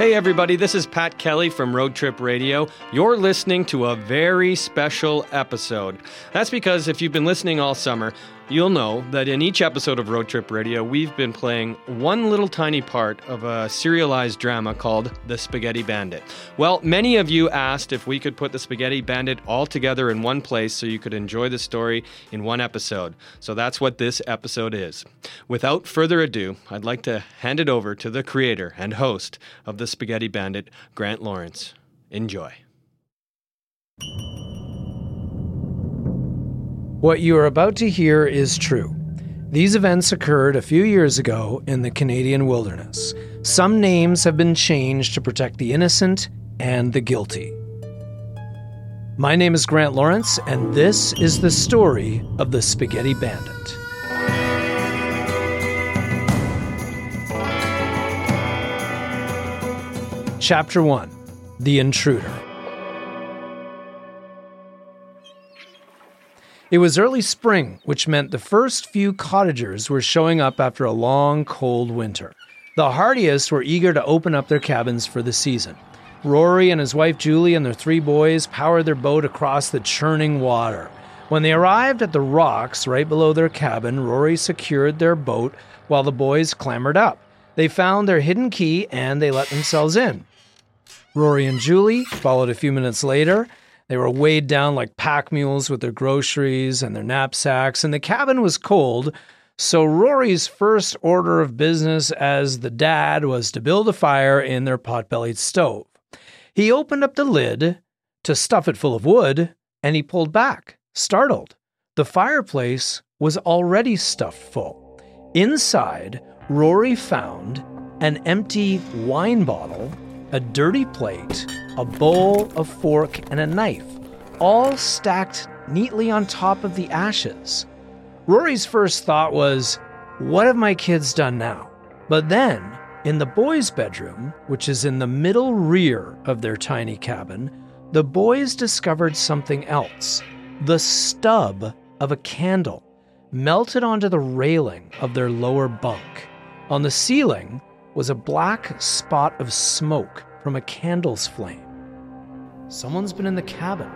Hey, everybody, this is Pat Kelly from Road Trip Radio. You're listening to a very special episode. That's because if you've been listening all summer, you'll know that in each episode of Road Trip Radio, we've been playing one little tiny part of a serialized drama called The Spaghetti Bandit. Well, many of you asked if we could put The Spaghetti Bandit all together in one place so you could enjoy the story in one episode. So that's what this episode is. Without further ado, I'd like to hand it over to the creator and host of The Spaghetti Bandit, Grant Lawrence. Enjoy. What you are about to hear is true. These events occurred a few years ago in the Canadian wilderness. Some names have been changed to protect the innocent and the guilty. My name is Grant Lawrence, and this is the story of the Spaghetti Bandit. Chapter 1 The Intruder. It was early spring, which meant the first few cottagers were showing up after a long, cold winter. The hardiest were eager to open up their cabins for the season. Rory and his wife Julie and their three boys powered their boat across the churning water. When they arrived at the rocks right below their cabin, Rory secured their boat while the boys clambered up. They found their hidden key and they let themselves in. Rory and Julie followed a few minutes later. They were weighed down like pack mules with their groceries and their knapsacks, and the cabin was cold. So, Rory's first order of business as the dad was to build a fire in their pot bellied stove. He opened up the lid to stuff it full of wood, and he pulled back, startled. The fireplace was already stuffed full. Inside, Rory found an empty wine bottle a dirty plate, a bowl, a fork, and a knife, all stacked neatly on top of the ashes. Rory's first thought was, What have my kids done now? But then, in the boys' bedroom, which is in the middle rear of their tiny cabin, the boys discovered something else the stub of a candle melted onto the railing of their lower bunk. On the ceiling, was a black spot of smoke from a candle's flame. Someone's been in the cabin,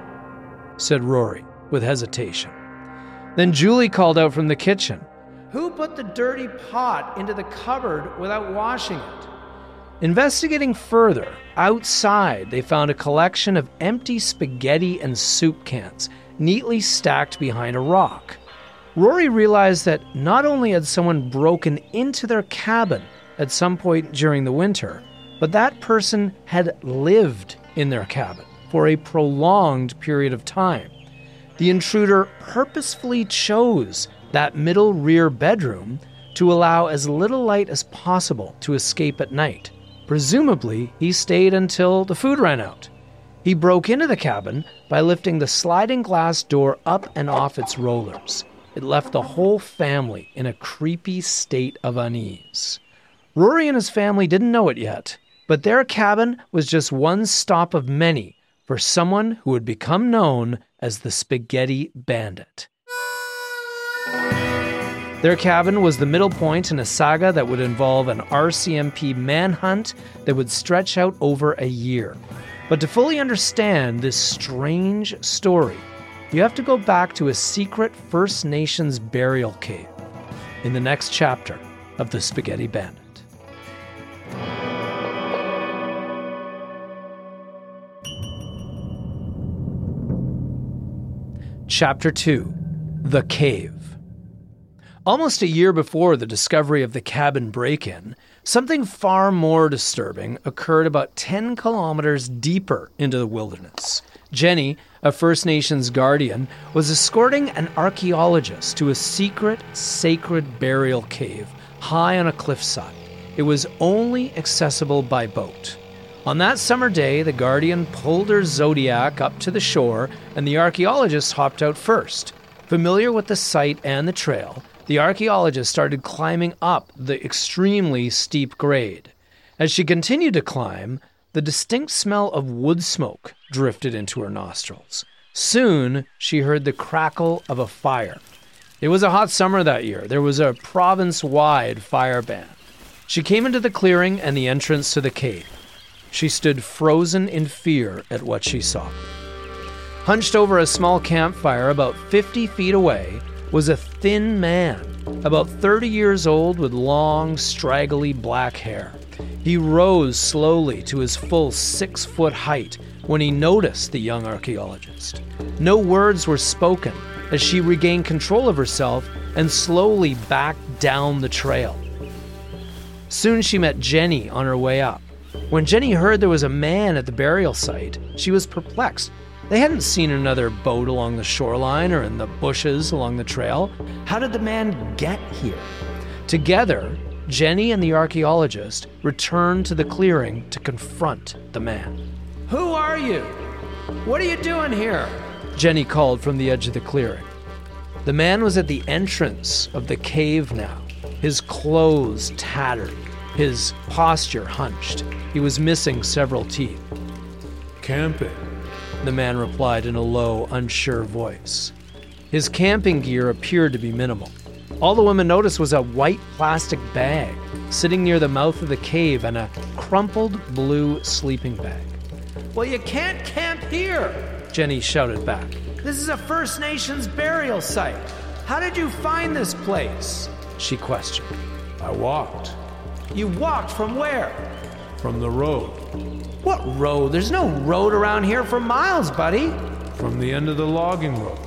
said Rory with hesitation. Then Julie called out from the kitchen Who put the dirty pot into the cupboard without washing it? Investigating further, outside they found a collection of empty spaghetti and soup cans neatly stacked behind a rock. Rory realized that not only had someone broken into their cabin, at some point during the winter, but that person had lived in their cabin for a prolonged period of time. The intruder purposefully chose that middle rear bedroom to allow as little light as possible to escape at night. Presumably, he stayed until the food ran out. He broke into the cabin by lifting the sliding glass door up and off its rollers. It left the whole family in a creepy state of unease. Rory and his family didn't know it yet, but their cabin was just one stop of many for someone who would become known as the Spaghetti Bandit. Their cabin was the middle point in a saga that would involve an RCMP manhunt that would stretch out over a year. But to fully understand this strange story, you have to go back to a secret First Nations burial cave in the next chapter of The Spaghetti Bandit. Chapter 2 The Cave. Almost a year before the discovery of the cabin break in, something far more disturbing occurred about 10 kilometers deeper into the wilderness. Jenny, a First Nations guardian, was escorting an archaeologist to a secret, sacred burial cave high on a cliffside. It was only accessible by boat. On that summer day, the Guardian pulled her Zodiac up to the shore, and the archaeologist hopped out first. Familiar with the site and the trail, the archaeologist started climbing up the extremely steep grade. As she continued to climb, the distinct smell of wood smoke drifted into her nostrils. Soon, she heard the crackle of a fire. It was a hot summer that year. There was a province wide fire ban. She came into the clearing and the entrance to the cave. She stood frozen in fear at what she saw. Hunched over a small campfire about 50 feet away was a thin man, about 30 years old with long, straggly black hair. He rose slowly to his full six foot height when he noticed the young archaeologist. No words were spoken as she regained control of herself and slowly backed down the trail. Soon she met Jenny on her way up. When Jenny heard there was a man at the burial site, she was perplexed. They hadn't seen another boat along the shoreline or in the bushes along the trail. How did the man get here? Together, Jenny and the archaeologist returned to the clearing to confront the man. Who are you? What are you doing here? Jenny called from the edge of the clearing. The man was at the entrance of the cave now, his clothes tattered, his posture hunched. He was missing several teeth. Camping, the man replied in a low, unsure voice. His camping gear appeared to be minimal. All the woman noticed was a white plastic bag sitting near the mouth of the cave and a crumpled blue sleeping bag. Well, you can't camp here, Jenny shouted back. This is a First Nations burial site. How did you find this place? She questioned. I walked. You walked from where? From the road. What road? There's no road around here for miles, buddy. From the end of the logging road.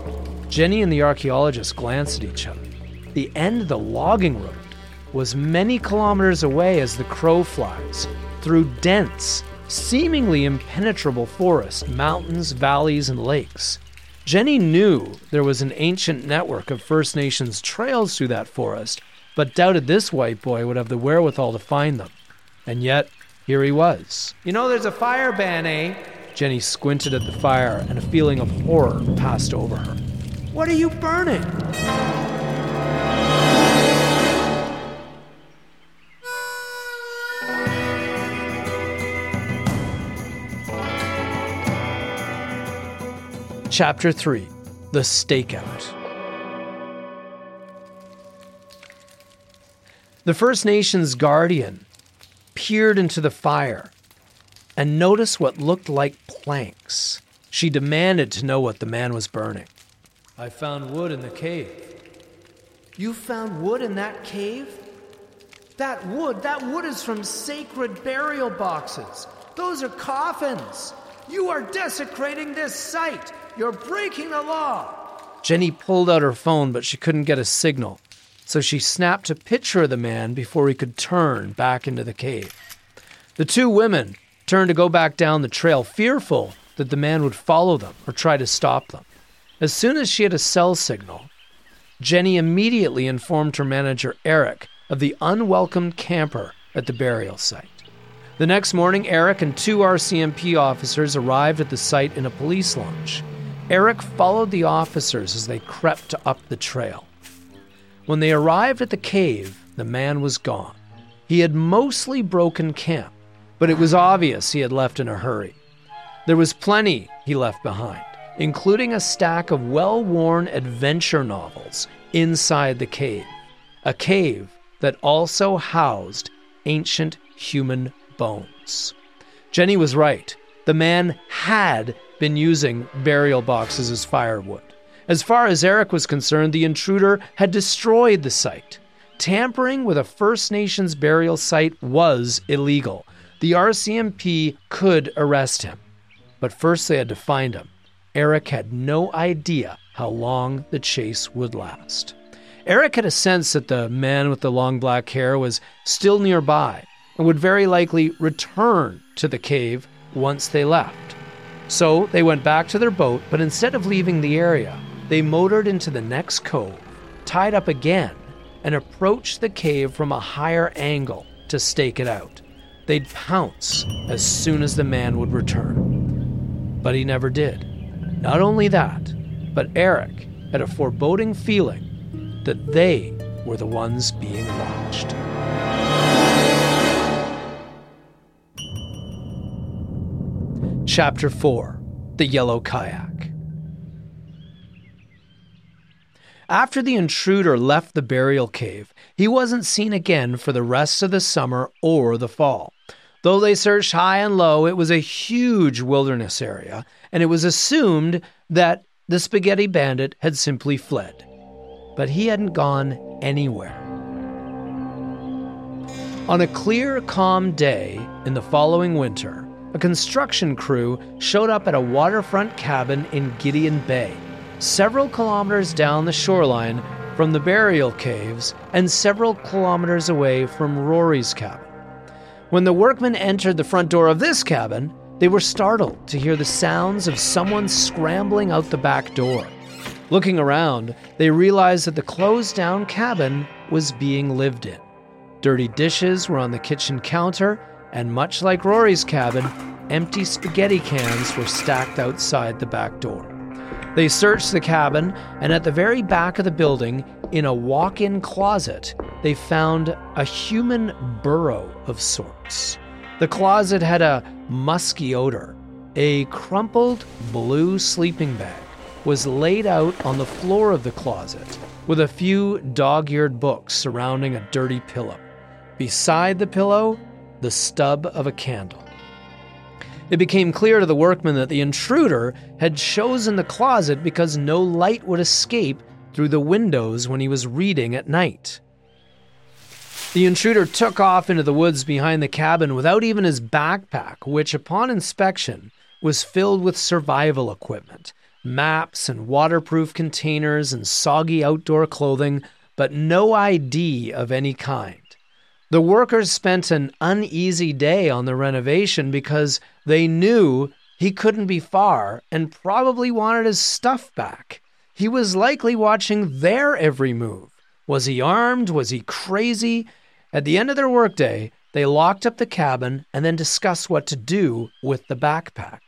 Jenny and the archaeologist glanced at each other. The end of the logging road was many kilometers away as the crow flies, through dense, seemingly impenetrable forest, mountains, valleys, and lakes. Jenny knew there was an ancient network of First Nations trails through that forest, but doubted this white boy would have the wherewithal to find them. And yet, here he was. You know, there's a fire ban, eh? Jenny squinted at the fire, and a feeling of horror passed over her. What are you burning? Chapter 3 The Stakeout. The First Nations guardian peered into the fire and noticed what looked like planks. She demanded to know what the man was burning. I found wood in the cave. You found wood in that cave? That wood, that wood is from sacred burial boxes. Those are coffins. You are desecrating this site. You're breaking the law. Jenny pulled out her phone, but she couldn't get a signal, so she snapped a picture of the man before he could turn back into the cave. The two women turned to go back down the trail, fearful that the man would follow them or try to stop them. As soon as she had a cell signal, Jenny immediately informed her manager, Eric, of the unwelcome camper at the burial site. The next morning, Eric and two RCMP officers arrived at the site in a police launch. Eric followed the officers as they crept up the trail. When they arrived at the cave, the man was gone. He had mostly broken camp, but it was obvious he had left in a hurry. There was plenty he left behind, including a stack of well worn adventure novels inside the cave, a cave that also housed ancient human bones. Jenny was right. The man had been using burial boxes as firewood. As far as Eric was concerned, the intruder had destroyed the site. Tampering with a First Nations burial site was illegal. The RCMP could arrest him. But first they had to find him. Eric had no idea how long the chase would last. Eric had a sense that the man with the long black hair was still nearby and would very likely return to the cave once they left. So they went back to their boat, but instead of leaving the area, they motored into the next cove, tied up again, and approached the cave from a higher angle to stake it out. They'd pounce as soon as the man would return. But he never did. Not only that, but Eric had a foreboding feeling that they were the ones being watched. Chapter 4 The Yellow Kayak. After the intruder left the burial cave, he wasn't seen again for the rest of the summer or the fall. Though they searched high and low, it was a huge wilderness area, and it was assumed that the spaghetti bandit had simply fled. But he hadn't gone anywhere. On a clear, calm day in the following winter, a construction crew showed up at a waterfront cabin in Gideon Bay, several kilometers down the shoreline from the burial caves and several kilometers away from Rory's cabin. When the workmen entered the front door of this cabin, they were startled to hear the sounds of someone scrambling out the back door. Looking around, they realized that the closed down cabin was being lived in. Dirty dishes were on the kitchen counter, and much like Rory's cabin, empty spaghetti cans were stacked outside the back door. They searched the cabin, and at the very back of the building, in a walk in closet, they found a human burrow of sorts. The closet had a musky odor. A crumpled blue sleeping bag was laid out on the floor of the closet, with a few dog eared books surrounding a dirty pillow. Beside the pillow, the stub of a candle. It became clear to the workmen that the intruder had chosen the closet because no light would escape through the windows when he was reading at night. The intruder took off into the woods behind the cabin without even his backpack, which, upon inspection, was filled with survival equipment maps and waterproof containers and soggy outdoor clothing, but no ID of any kind. The workers spent an uneasy day on the renovation because they knew he couldn't be far and probably wanted his stuff back. He was likely watching their every move. Was he armed? Was he crazy? At the end of their workday, they locked up the cabin and then discussed what to do with the backpack.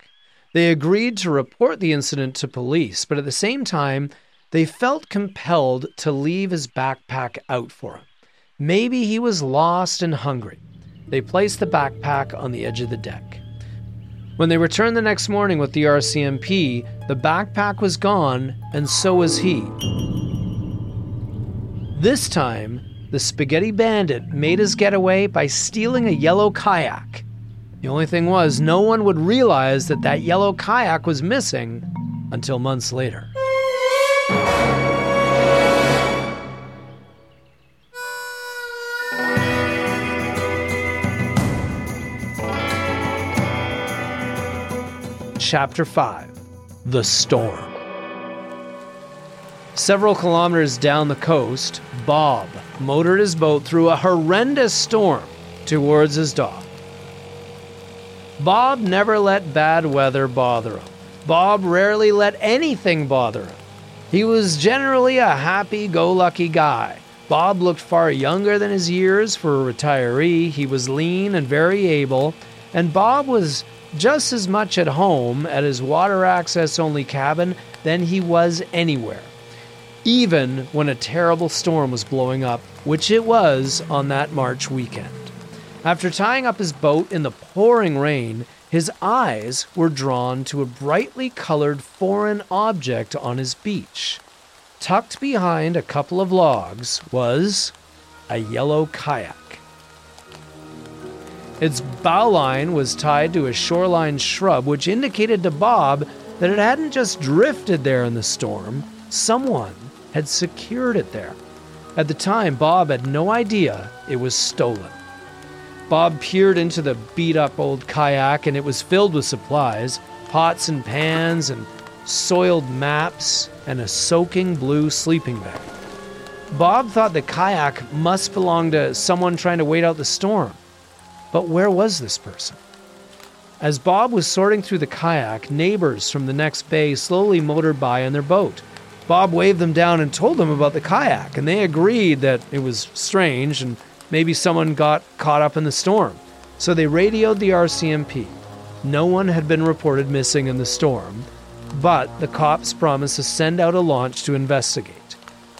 They agreed to report the incident to police, but at the same time, they felt compelled to leave his backpack out for him. Maybe he was lost and hungry. They placed the backpack on the edge of the deck. When they returned the next morning with the RCMP, the backpack was gone, and so was he. This time, the spaghetti bandit made his getaway by stealing a yellow kayak. The only thing was, no one would realize that that yellow kayak was missing until months later. Chapter 5 The Storm. Several kilometers down the coast, Bob motored his boat through a horrendous storm towards his dock. Bob never let bad weather bother him. Bob rarely let anything bother him. He was generally a happy go lucky guy. Bob looked far younger than his years for a retiree. He was lean and very able, and Bob was just as much at home at his water access only cabin than he was anywhere, even when a terrible storm was blowing up, which it was on that March weekend. After tying up his boat in the pouring rain, his eyes were drawn to a brightly colored foreign object on his beach. Tucked behind a couple of logs was a yellow kayak. Its bowline was tied to a shoreline shrub, which indicated to Bob that it hadn't just drifted there in the storm, someone had secured it there. At the time, Bob had no idea it was stolen. Bob peered into the beat up old kayak, and it was filled with supplies pots and pans, and soiled maps, and a soaking blue sleeping bag. Bob thought the kayak must belong to someone trying to wait out the storm. But where was this person? As Bob was sorting through the kayak, neighbors from the next bay slowly motored by in their boat. Bob waved them down and told them about the kayak, and they agreed that it was strange and maybe someone got caught up in the storm. So they radioed the RCMP. No one had been reported missing in the storm, but the cops promised to send out a launch to investigate.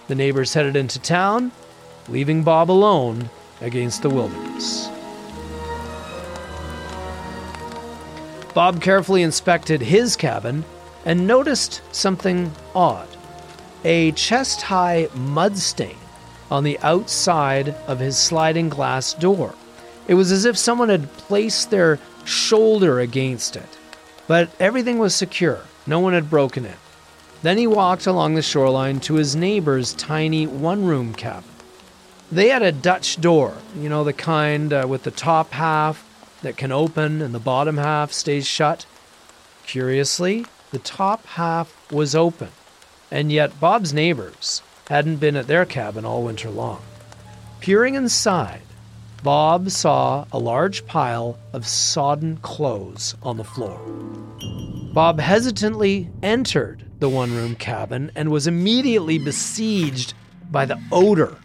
The neighbors headed into town, leaving Bob alone against the wilderness. Bob carefully inspected his cabin and noticed something odd a chest high mud stain on the outside of his sliding glass door. It was as if someone had placed their shoulder against it. But everything was secure, no one had broken it. Then he walked along the shoreline to his neighbor's tiny one room cabin. They had a Dutch door, you know, the kind uh, with the top half that can open and the bottom half stays shut. Curiously, the top half was open, and yet Bob's neighbors hadn't been at their cabin all winter long. Peering inside, Bob saw a large pile of sodden clothes on the floor. Bob hesitantly entered the one room cabin and was immediately besieged by the odor.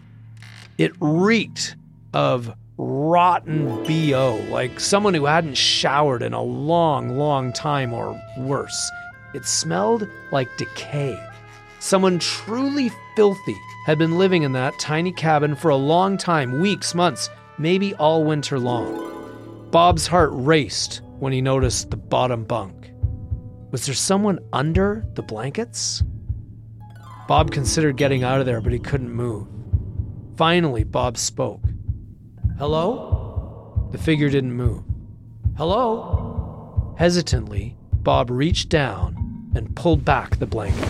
It reeked of rotten BO, like someone who hadn't showered in a long, long time or worse. It smelled like decay. Someone truly filthy had been living in that tiny cabin for a long time weeks, months, maybe all winter long. Bob's heart raced when he noticed the bottom bunk. Was there someone under the blankets? Bob considered getting out of there, but he couldn't move. Finally, Bob spoke. Hello? The figure didn't move. Hello? Hesitantly, Bob reached down and pulled back the blanket.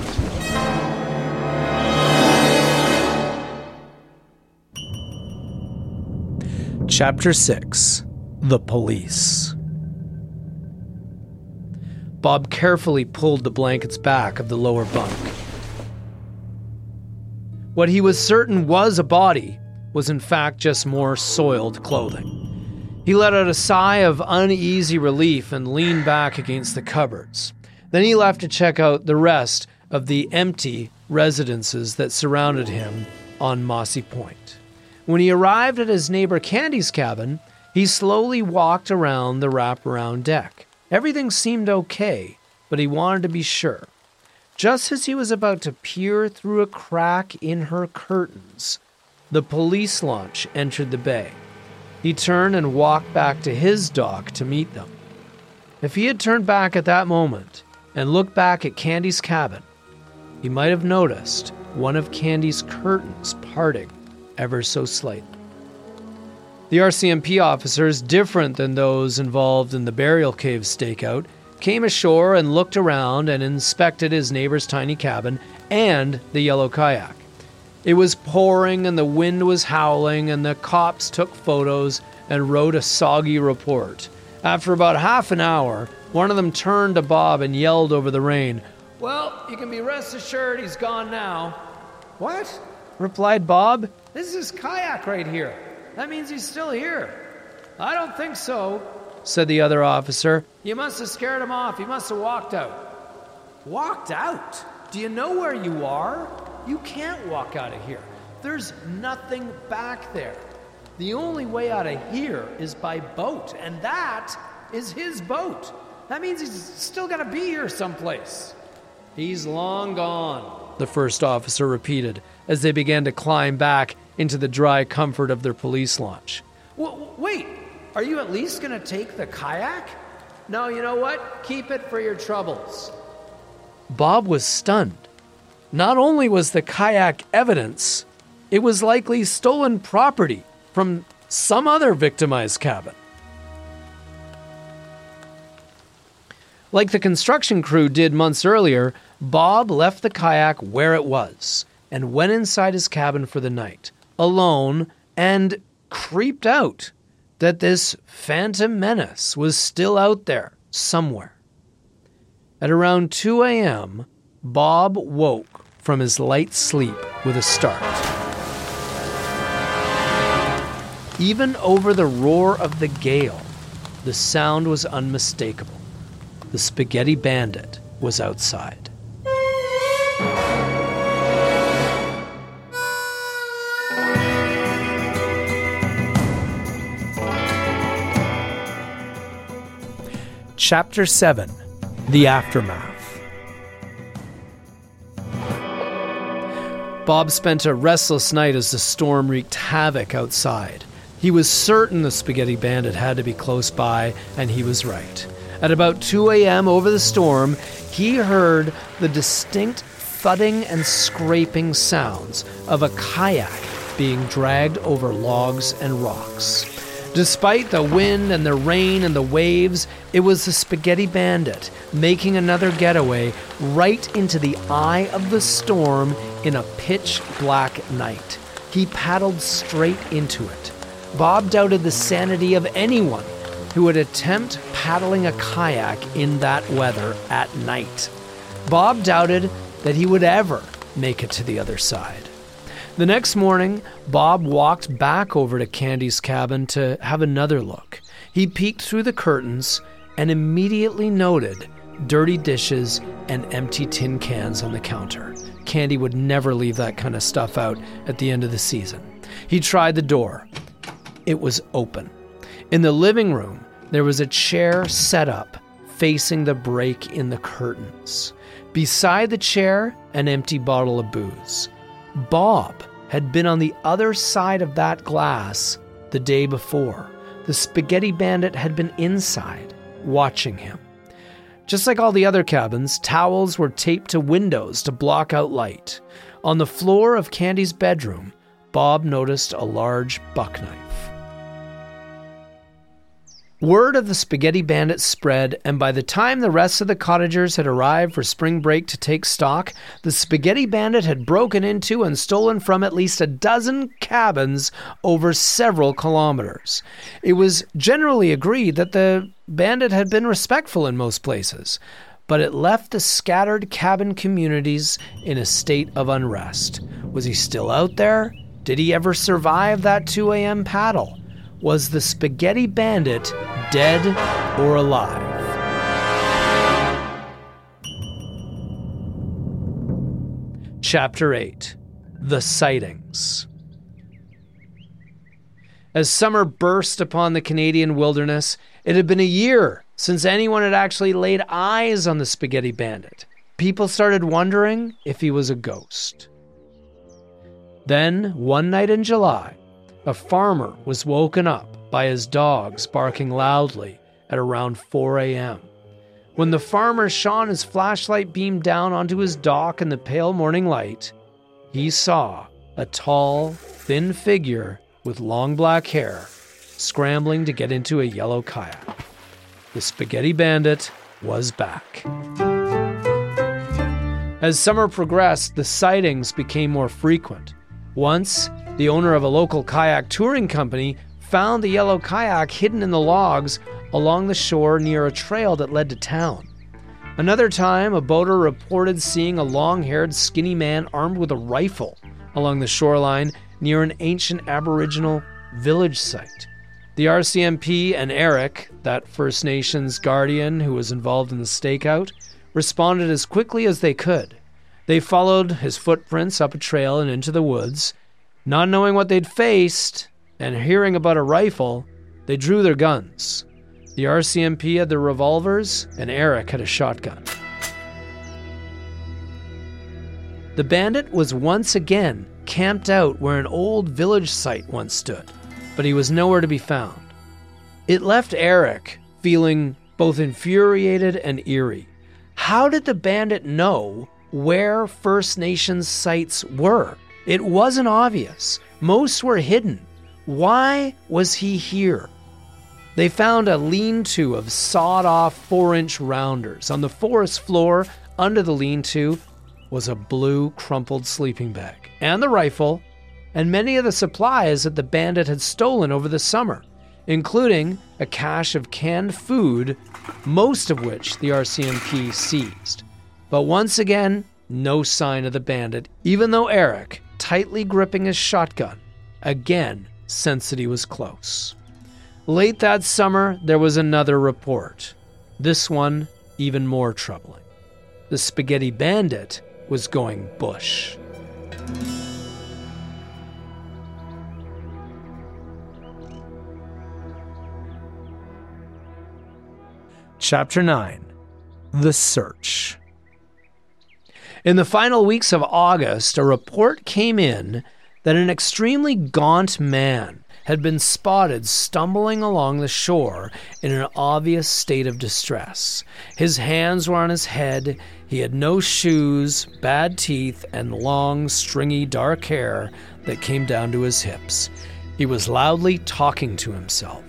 Chapter 6 The Police. Bob carefully pulled the blankets back of the lower bunk. What he was certain was a body was in fact just more soiled clothing. He let out a sigh of uneasy relief and leaned back against the cupboards. Then he left to check out the rest of the empty residences that surrounded him on Mossy Point. When he arrived at his neighbor Candy's cabin, he slowly walked around the wraparound deck. Everything seemed okay, but he wanted to be sure. Just as he was about to peer through a crack in her curtains, the police launch entered the bay. He turned and walked back to his dock to meet them. If he had turned back at that moment and looked back at Candy's cabin, he might have noticed one of Candy's curtains parting ever so slightly. The RCMP officers, different than those involved in the burial cave stakeout, came ashore and looked around and inspected his neighbor's tiny cabin and the yellow kayak. It was pouring and the wind was howling, and the cops took photos and wrote a soggy report. After about half an hour, one of them turned to Bob and yelled over the rain, Well, you can be rest assured he's gone now. What? replied Bob. This is his kayak right here. That means he's still here. I don't think so, said the other officer. You must have scared him off. He must have walked out. Walked out? Do you know where you are? You can't walk out of here. There's nothing back there. The only way out of here is by boat, and that is his boat. That means he's still got to be here someplace. He's long gone, the first officer repeated as they began to climb back into the dry comfort of their police launch. W- wait, are you at least going to take the kayak? No, you know what? Keep it for your troubles. Bob was stunned. Not only was the kayak evidence, it was likely stolen property from some other victimized cabin. Like the construction crew did months earlier, Bob left the kayak where it was and went inside his cabin for the night, alone, and creeped out that this phantom menace was still out there somewhere. At around 2 a.m., Bob woke from his light sleep with a start. Even over the roar of the gale, the sound was unmistakable. The spaghetti bandit was outside. Chapter 7 The Aftermath. Bob spent a restless night as the storm wreaked havoc outside. He was certain the spaghetti bandit had to be close by, and he was right. At about 2 a.m. over the storm, he heard the distinct thudding and scraping sounds of a kayak being dragged over logs and rocks. Despite the wind and the rain and the waves, it was the Spaghetti Bandit making another getaway right into the eye of the storm in a pitch black night. He paddled straight into it. Bob doubted the sanity of anyone who would attempt paddling a kayak in that weather at night. Bob doubted that he would ever make it to the other side. The next morning, Bob walked back over to Candy's cabin to have another look. He peeked through the curtains and immediately noted dirty dishes and empty tin cans on the counter. Candy would never leave that kind of stuff out at the end of the season. He tried the door. It was open. In the living room, there was a chair set up facing the break in the curtains. Beside the chair, an empty bottle of booze. Bob had been on the other side of that glass the day before. The spaghetti bandit had been inside, watching him. Just like all the other cabins, towels were taped to windows to block out light. On the floor of Candy's bedroom, Bob noticed a large buck knife. Word of the Spaghetti Bandit spread, and by the time the rest of the cottagers had arrived for spring break to take stock, the Spaghetti Bandit had broken into and stolen from at least a dozen cabins over several kilometers. It was generally agreed that the bandit had been respectful in most places, but it left the scattered cabin communities in a state of unrest. Was he still out there? Did he ever survive that 2 a.m. paddle? Was the spaghetti bandit dead or alive? Chapter 8 The Sightings. As summer burst upon the Canadian wilderness, it had been a year since anyone had actually laid eyes on the spaghetti bandit. People started wondering if he was a ghost. Then, one night in July, a farmer was woken up by his dogs barking loudly at around 4 a.m. When the farmer shone his flashlight beam down onto his dock in the pale morning light, he saw a tall, thin figure with long black hair scrambling to get into a yellow kayak. The spaghetti bandit was back. As summer progressed, the sightings became more frequent. Once, the owner of a local kayak touring company found the yellow kayak hidden in the logs along the shore near a trail that led to town. Another time, a boater reported seeing a long haired, skinny man armed with a rifle along the shoreline near an ancient Aboriginal village site. The RCMP and Eric, that First Nations guardian who was involved in the stakeout, responded as quickly as they could. They followed his footprints up a trail and into the woods. Not knowing what they'd faced and hearing about a rifle, they drew their guns. The RCMP had their revolvers, and Eric had a shotgun. The bandit was once again camped out where an old village site once stood, but he was nowhere to be found. It left Eric feeling both infuriated and eerie. How did the bandit know where First Nations sites were? It wasn't obvious. Most were hidden. Why was he here? They found a lean to of sawed off four inch rounders. On the forest floor, under the lean to, was a blue crumpled sleeping bag, and the rifle, and many of the supplies that the bandit had stolen over the summer, including a cache of canned food, most of which the RCMP seized. But once again, no sign of the bandit, even though Eric, tightly gripping his shotgun, again he was close. Late that summer, there was another report. This one, even more troubling. The Spaghetti Bandit was going bush. Chapter 9 The Search. In the final weeks of August, a report came in that an extremely gaunt man had been spotted stumbling along the shore in an obvious state of distress. His hands were on his head, he had no shoes, bad teeth, and long, stringy, dark hair that came down to his hips. He was loudly talking to himself.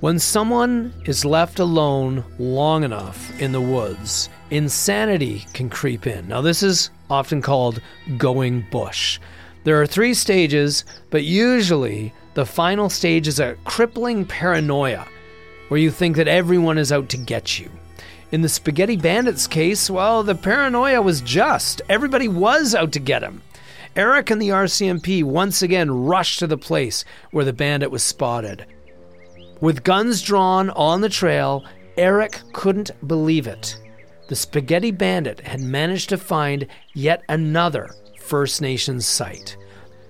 When someone is left alone long enough in the woods, insanity can creep in. Now, this is often called going bush. There are three stages, but usually the final stage is a crippling paranoia where you think that everyone is out to get you. In the Spaghetti Bandits case, well, the paranoia was just. Everybody was out to get him. Eric and the RCMP once again rushed to the place where the bandit was spotted. With guns drawn on the trail, Eric couldn't believe it. The Spaghetti Bandit had managed to find yet another First Nations site.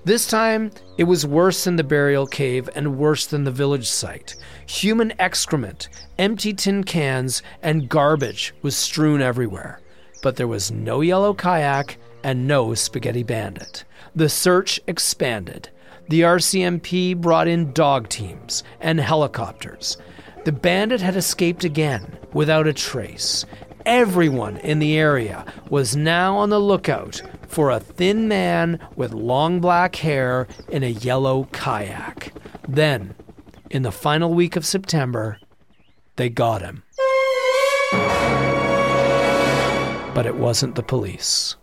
This time, it was worse than the burial cave and worse than the village site. Human excrement, empty tin cans, and garbage was strewn everywhere. But there was no yellow kayak and no spaghetti bandit. The search expanded the RCMP brought in dog teams and helicopters. The bandit had escaped again without a trace. Everyone in the area was now on the lookout for a thin man with long black hair in a yellow kayak. Then, in the final week of September, they got him. But it wasn't the police.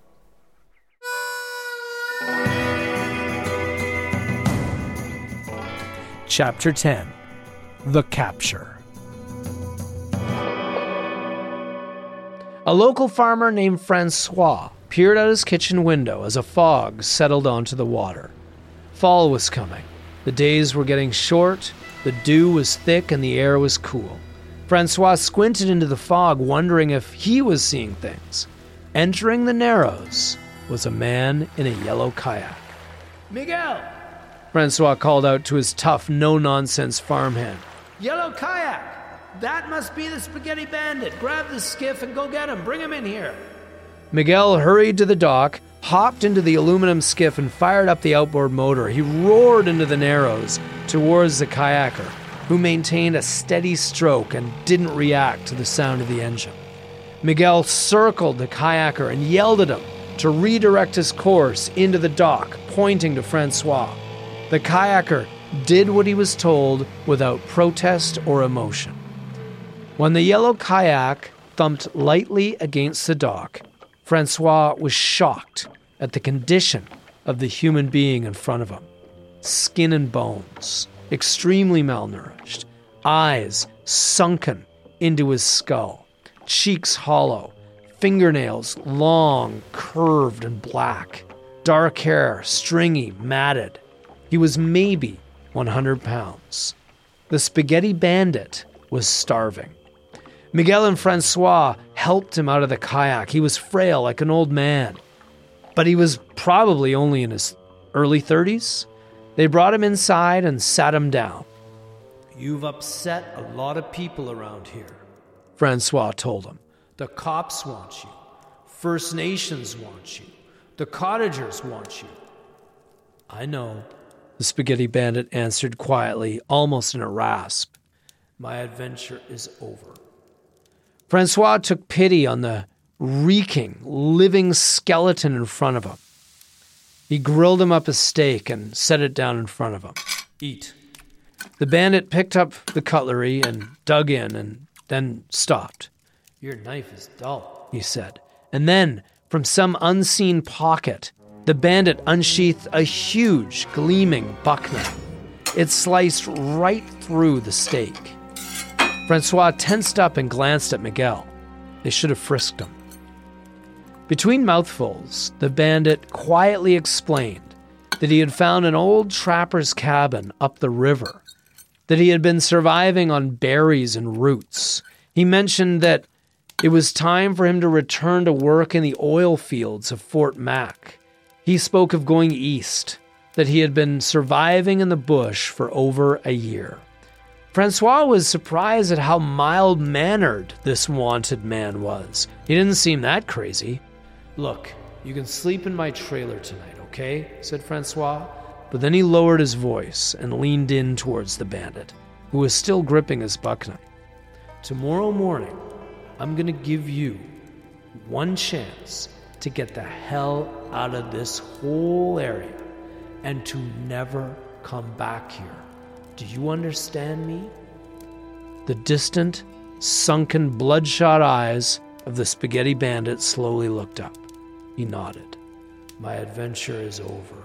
Chapter 10 The Capture. A local farmer named Francois peered out his kitchen window as a fog settled onto the water. Fall was coming. The days were getting short, the dew was thick, and the air was cool. Francois squinted into the fog, wondering if he was seeing things. Entering the Narrows was a man in a yellow kayak. Miguel! Francois called out to his tough, no nonsense farmhand. Yellow kayak! That must be the spaghetti bandit. Grab the skiff and go get him. Bring him in here. Miguel hurried to the dock, hopped into the aluminum skiff, and fired up the outboard motor. He roared into the Narrows towards the kayaker, who maintained a steady stroke and didn't react to the sound of the engine. Miguel circled the kayaker and yelled at him to redirect his course into the dock, pointing to Francois. The kayaker did what he was told without protest or emotion. When the yellow kayak thumped lightly against the dock, Francois was shocked at the condition of the human being in front of him skin and bones, extremely malnourished, eyes sunken into his skull, cheeks hollow, fingernails long, curved, and black, dark hair stringy, matted he was maybe 100 pounds. The spaghetti bandit was starving. Miguel and Francois helped him out of the kayak. He was frail like an old man, but he was probably only in his early 30s. They brought him inside and sat him down. You've upset a lot of people around here, Francois told him. The cops want you. First Nations want you. The cottagers want you. I know, the spaghetti bandit answered quietly, almost in a rasp. My adventure is over. Francois took pity on the reeking, living skeleton in front of him. He grilled him up a steak and set it down in front of him. Eat. The bandit picked up the cutlery and dug in and then stopped. Your knife is dull, he said. And then, from some unseen pocket, the bandit unsheathed a huge, gleaming buck knife. It sliced right through the steak. Francois tensed up and glanced at Miguel. They should have frisked him. Between mouthfuls, the bandit quietly explained that he had found an old trapper's cabin up the river, that he had been surviving on berries and roots. He mentioned that it was time for him to return to work in the oil fields of Fort Mac he spoke of going east, that he had been surviving in the bush for over a year. Francois was surprised at how mild mannered this wanted man was. He didn't seem that crazy. Look, you can sleep in my trailer tonight, okay? said Francois. But then he lowered his voice and leaned in towards the bandit, who was still gripping his buck knife. Tomorrow morning, I'm to give you one chance to get the hell out of this whole area and to never come back here. Do you understand me? the distant, sunken, bloodshot eyes of the spaghetti bandit slowly looked up. He nodded. My adventure is over,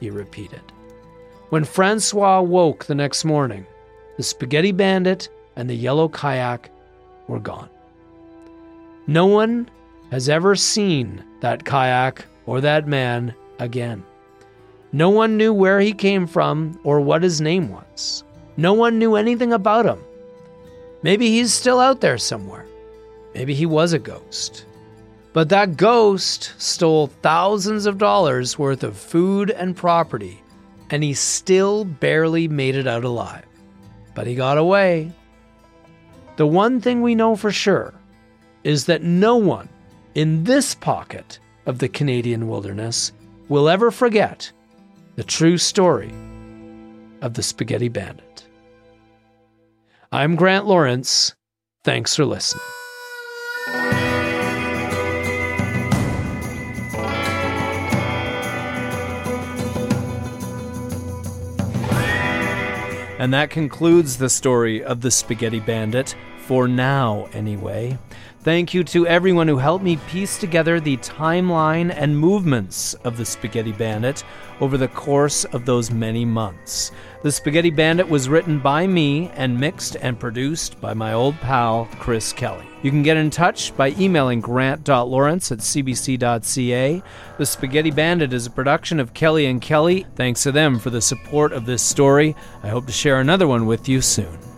he repeated. When Francois woke the next morning, the spaghetti bandit and the yellow kayak were gone. No one has ever seen that kayak or that man again. No one knew where he came from or what his name was. No one knew anything about him. Maybe he's still out there somewhere. Maybe he was a ghost. But that ghost stole thousands of dollars worth of food and property, and he still barely made it out alive. But he got away. The one thing we know for sure is that no one in this pocket of the Canadian wilderness will ever forget the true story of the Spaghetti Bandit. I'm Grant Lawrence. Thanks for listening. And that concludes the story of the Spaghetti Bandit, for now, anyway. Thank you to everyone who helped me piece together the timeline and movements of the Spaghetti Bandit over the course of those many months. The Spaghetti Bandit was written by me and mixed and produced by my old pal, Chris Kelly. You can get in touch by emailing grant.lawrence at cbc.ca. The Spaghetti Bandit is a production of Kelly and Kelly. Thanks to them for the support of this story. I hope to share another one with you soon.